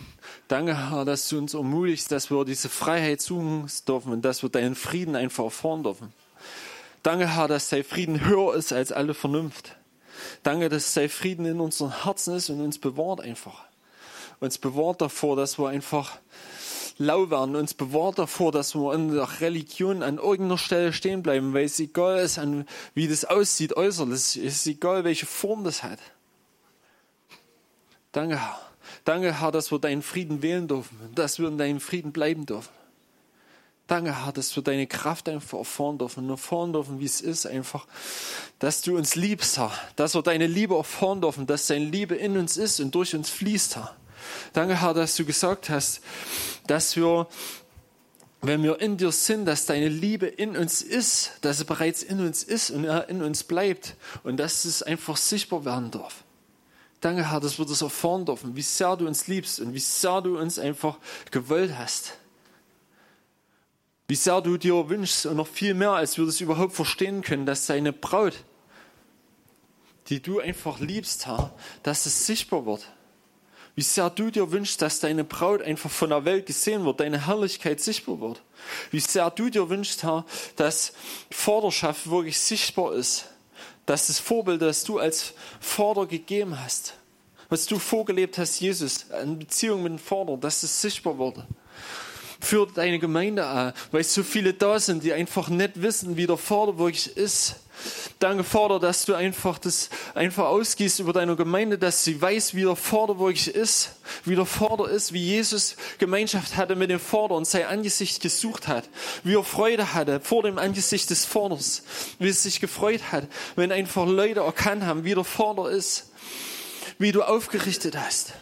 Danke, Herr, dass du uns ermutigst, dass wir diese Freiheit suchen dürfen und dass wir deinen Frieden einfach erfahren dürfen. Danke, Herr, dass dein Frieden höher ist als alle Vernunft. Danke, dass dein Frieden in unseren Herzen ist und uns bewahrt einfach. Uns bewahrt davor, dass wir einfach lau werden, uns bewahrt davor, dass wir in der Religion an irgendeiner Stelle stehen bleiben, weil es egal ist, wie das aussieht äußerlich, es ist egal, welche Form das hat. Danke, Herr. Danke, Herr, dass wir deinen Frieden wählen dürfen, dass wir in deinem Frieden bleiben dürfen. Danke, Herr, dass wir deine Kraft einfach erfahren dürfen und erfahren dürfen, wie es ist, einfach, dass du uns liebst, Herr, dass wir deine Liebe erfahren dürfen, dass deine Liebe in uns ist und durch uns fließt, Herr. Danke, Herr, dass du gesagt hast, dass wir, wenn wir in dir sind, dass deine Liebe in uns ist, dass sie bereits in uns ist und er in uns bleibt und dass es einfach sichtbar werden darf. Danke, Herr, dass wir das erfahren dürfen, wie sehr du uns liebst und wie sehr du uns einfach gewollt hast. Wie sehr du dir wünschst und noch viel mehr, als wir das überhaupt verstehen können, dass deine Braut, die du einfach liebst, Herr, dass es sichtbar wird. Wie sehr du dir wünschst, dass deine Braut einfach von der Welt gesehen wird, deine Herrlichkeit sichtbar wird. Wie sehr du dir wünschst, Herr, dass Vorderschaft wirklich sichtbar ist dass das Vorbild, das du als Vater gegeben hast, was du vorgelebt hast, Jesus, in Beziehung mit dem Vater, dass es sichtbar wurde. Für deine Gemeinde an, weil so viele da sind, die einfach nicht wissen, wie der Vater wirklich ist. Danke, Vater, dass du einfach das einfach ausgießt über deine Gemeinde, dass sie weiß, wie der Vater wirklich ist, wie der Vater ist, wie Jesus Gemeinschaft hatte mit dem Vater und sein Angesicht gesucht hat, wie er Freude hatte vor dem Angesicht des Vaters, wie es sich gefreut hat, wenn einfach Leute erkannt haben, wie der Vater ist, wie du aufgerichtet hast.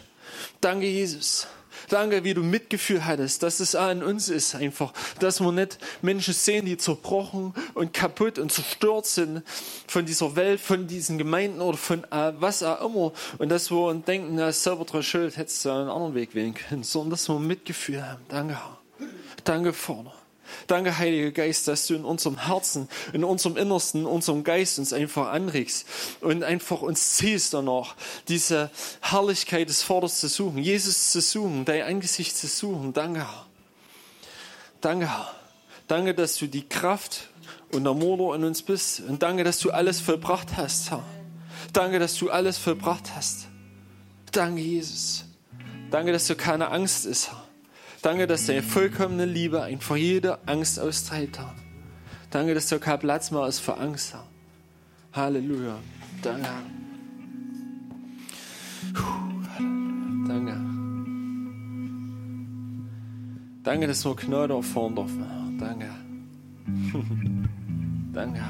Danke, Jesus. Danke, wie du Mitgefühl hattest, dass es an uns ist einfach, dass wir nicht Menschen sehen, die zerbrochen und kaputt und zerstört sind von dieser Welt, von diesen Gemeinden oder von äh, was auch immer und dass wir uns denken, na, selber dran schuld, hättest du einen anderen Weg wählen können, sondern dass wir Mitgefühl haben. Danke, Herr. Danke, Vater. Danke, Heiliger Geist, dass du in unserem Herzen, in unserem Innersten, in unserem Geist uns einfach anregst und einfach uns ziehst danach, diese Herrlichkeit des Vaters zu suchen, Jesus zu suchen, dein Angesicht zu suchen. Danke, Herr. Danke, Herr. Danke, dass du die Kraft und der Motor in uns bist. Und danke, dass du alles vollbracht hast, Herr. Danke, dass du alles vollbracht hast. Danke, Jesus. Danke, dass du keine Angst ist, Herr. Danke, dass deine vollkommene Liebe einfach jede Angst austreibt. Herr. Danke, dass du kein Platz mehr ist für Angst. Halleluja. Danke. Danke. Danke, dass wir Gnade erfahren dürfen. Herr. Danke. [laughs] Danke.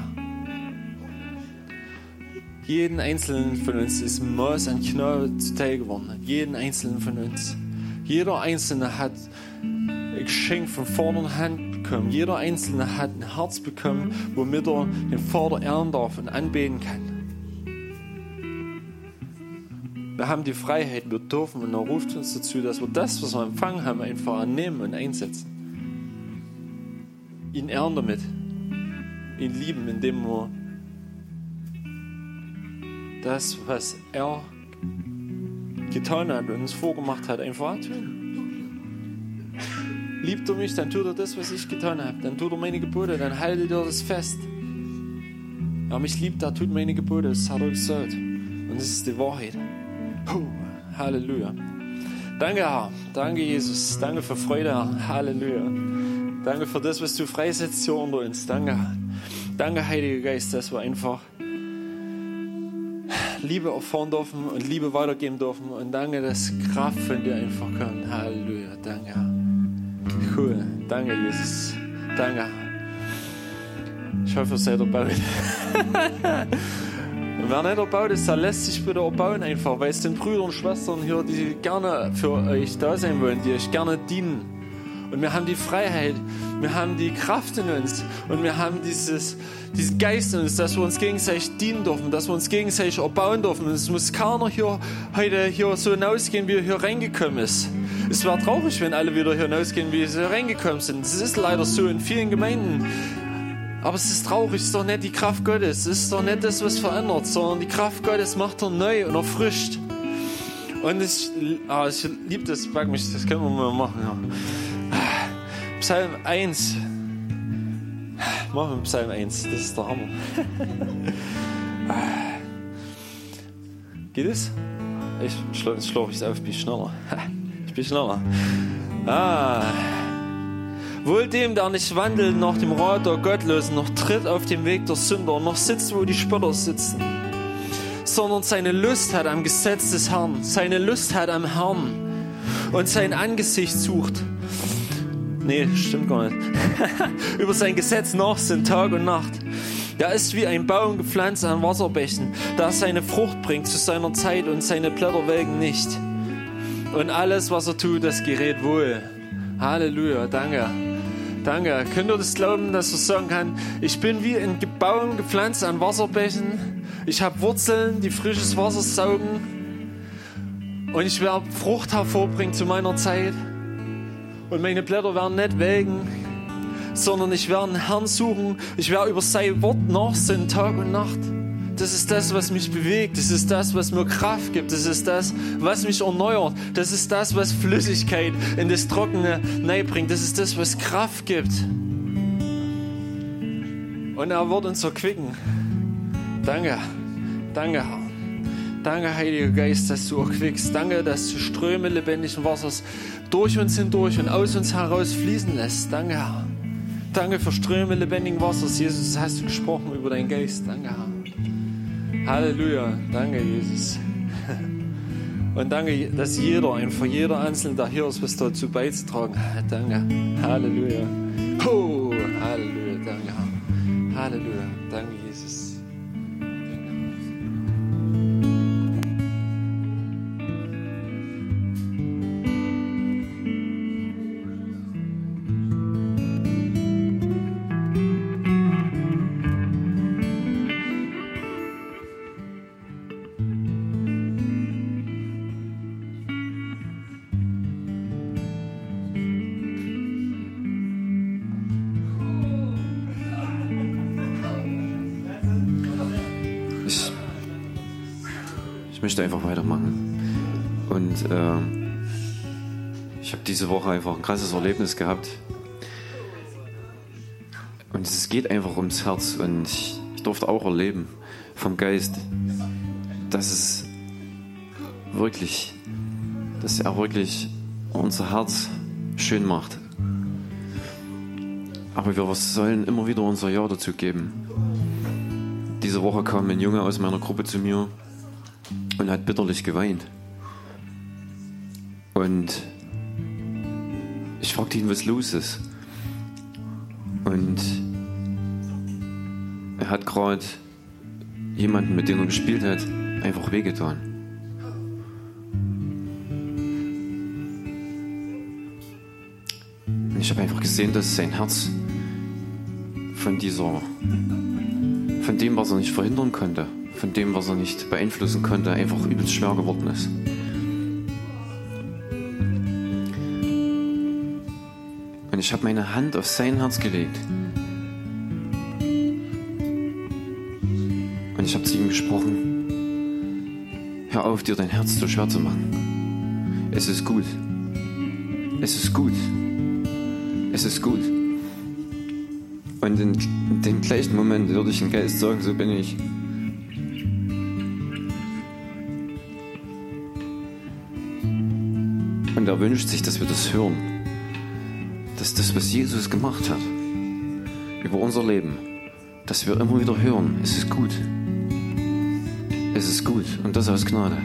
Jeden einzelnen von uns ist Maß an Gnade zuteil geworden. Jeden einzelnen von uns. Jeder Einzelne hat ein Geschenk von vorne Hand bekommen. Jeder Einzelne hat ein Herz bekommen, womit er den Vater ehren darf und anbeten kann. Wir haben die Freiheit, wir dürfen und er ruft uns dazu, dass wir das, was wir empfangen haben, einfach annehmen und einsetzen. Ihn ehren damit. Ihn lieben, indem wir das, was er getan hat und uns vorgemacht hat, einfach tun. Liebt er mich, dann tut er das, was ich getan habe. Dann tut er meine Gebote, dann haltet er das fest. Wer mich liebt, der tut meine Gebote, das hat er gesagt. Und das ist die Wahrheit. Puh, Halleluja. Danke, Herr. Danke, Jesus. Danke für Freude, Herr. Halleluja. Danke für das, was du freisetzt hier unter uns. Danke. Danke, Heiliger Geist, dass wir einfach Liebe erfahren dürfen und Liebe weitergeben dürfen. Und danke, dass Kraft von dir einfach kommt. Halleluja. Danke. Cool. Danke, Jesus. Danke. Ich hoffe, ihr seid erbaut. [laughs] und wer nicht erbaut ist, der lässt sich bitte erbauen einfach, weil es den Brüdern und Schwestern hier, die gerne für euch da sein wollen, die euch gerne dienen. Und wir haben die Freiheit, wir haben die Kraft in uns und wir haben dieses, diesen Geist in uns, dass wir uns gegenseitig dienen dürfen, dass wir uns gegenseitig erbauen dürfen. Und es muss keiner hier heute hier so hinausgehen, wie er hier reingekommen ist. Es wäre traurig, wenn alle wieder hier hinausgehen, wie sie hier reingekommen sind. Es ist leider so in vielen Gemeinden. Aber es ist traurig, es ist doch nicht die Kraft Gottes, es ist doch nicht das, was verändert, sondern die Kraft Gottes macht er neu und erfrischt. Und ich, ah, ich liebe das, pack mich, das können wir mal machen. Ja. Psalm 1. Machen wir Psalm 1, das ist der Hammer. Geht es? Ich schlage schlaf ich auf, bin schneller. Ich bin schneller. Ah. Wohl dem, der nicht wandelt nach dem Rat der Gottlosen, noch tritt auf dem Weg der Sünder, noch sitzt, wo die Spötter sitzen, sondern seine Lust hat am Gesetz des Herrn, seine Lust hat am Herrn und sein Angesicht sucht. Nee, stimmt gar nicht. [laughs] Über sein Gesetz nachsinnt Tag und Nacht. Der ist wie ein Baum gepflanzt an Wasserbächen, der seine Frucht bringt zu seiner Zeit und seine Blätter welken nicht. Und alles, was er tut, das gerät wohl. Halleluja, danke. Danke. Könnt ihr das glauben, dass er sagen kann, ich bin wie ein Baum gepflanzt an Wasserbächen. Ich habe Wurzeln, die frisches Wasser saugen. Und ich werde Frucht hervorbringen zu meiner Zeit. Und meine Blätter werden nicht welken, sondern ich werde einen Herrn suchen. Ich werde über sein Wort nachsinnen, Tag und Nacht. Das ist das, was mich bewegt. Das ist das, was mir Kraft gibt. Das ist das, was mich erneuert. Das ist das, was Flüssigkeit in das Trockene bringt. Das ist das, was Kraft gibt. Und er wird uns erquicken. Danke. Danke, Herr. Danke, Heiliger Geist, dass du erquickst. Danke, dass du Ströme lebendigen Wassers durch uns hindurch und aus uns heraus fließen lässt. Danke, Herr. Danke für Ströme lebendigen Wassers. Jesus, hast du gesprochen über deinen Geist. Danke, Herr. Halleluja. Danke, Jesus. [laughs] Und danke, dass jeder, einfach jeder Einzelne, der hier ist, was dazu beizutragen hat. Danke. Halleluja. Oh, Halleluja. Danke, Herr. Halleluja. Danke, Jesus. Ich möchte einfach weitermachen. Und äh, ich habe diese Woche einfach ein krasses Erlebnis gehabt. Und es geht einfach ums Herz. Und ich, ich durfte auch erleben vom Geist, dass es wirklich, dass er wirklich unser Herz schön macht. Aber wir sollen immer wieder unser Ja dazu geben. Diese Woche kam ein Junge aus meiner Gruppe zu mir und hat bitterlich geweint. Und ich fragte ihn, was los ist. Und er hat gerade jemanden, mit dem er gespielt hat, einfach wehgetan. Und ich habe einfach gesehen, dass sein Herz von dieser, von dem, was er nicht verhindern konnte, von dem, was er nicht beeinflussen konnte, einfach übelst schwer geworden ist. Und ich habe meine Hand auf sein Herz gelegt. Und ich habe zu ihm gesprochen. Hör auf, dir dein Herz so schwer zu machen. Es ist gut. Es ist gut. Es ist gut. Und in, in dem gleichen Moment würde ich den Geist sagen, so bin ich. Und er wünscht sich, dass wir das hören. Dass das, was Jesus gemacht hat, über unser Leben, dass wir immer wieder hören, es ist gut. Es ist gut und das aus Gnade.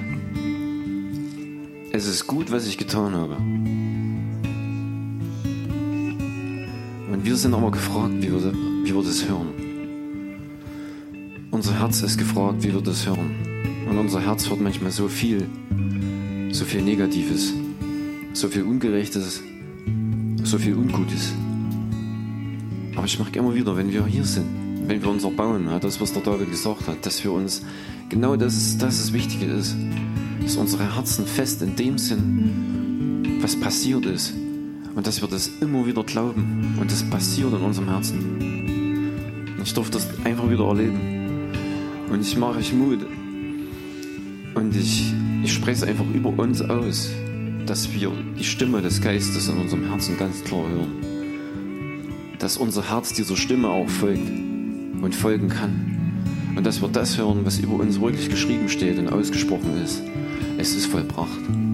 Es ist gut, was ich getan habe. Und wir sind aber gefragt, wie wir, wie wir das hören. Unser Herz ist gefragt, wie wir das hören. Und unser Herz hört manchmal so viel, so viel Negatives, so viel Ungerechtes, so viel Ungutes. Aber ich merke immer wieder, wenn wir hier sind, wenn wir uns erbauen, das, was der David gesagt hat, dass wir uns genau das ist, das ist Wichtige ist, dass unsere Herzen fest in dem sind, was passiert ist. Und dass wir das immer wieder glauben. Und das passiert in unserem Herzen. Ich durfte das einfach wieder erleben. Und ich mache euch Mut. Und ich, ich spreche es einfach über uns aus, dass wir die Stimme des Geistes in unserem Herzen ganz klar hören. Dass unser Herz dieser Stimme auch folgt und folgen kann. Und dass wir das hören, was über uns wirklich geschrieben steht und ausgesprochen ist. Es ist vollbracht.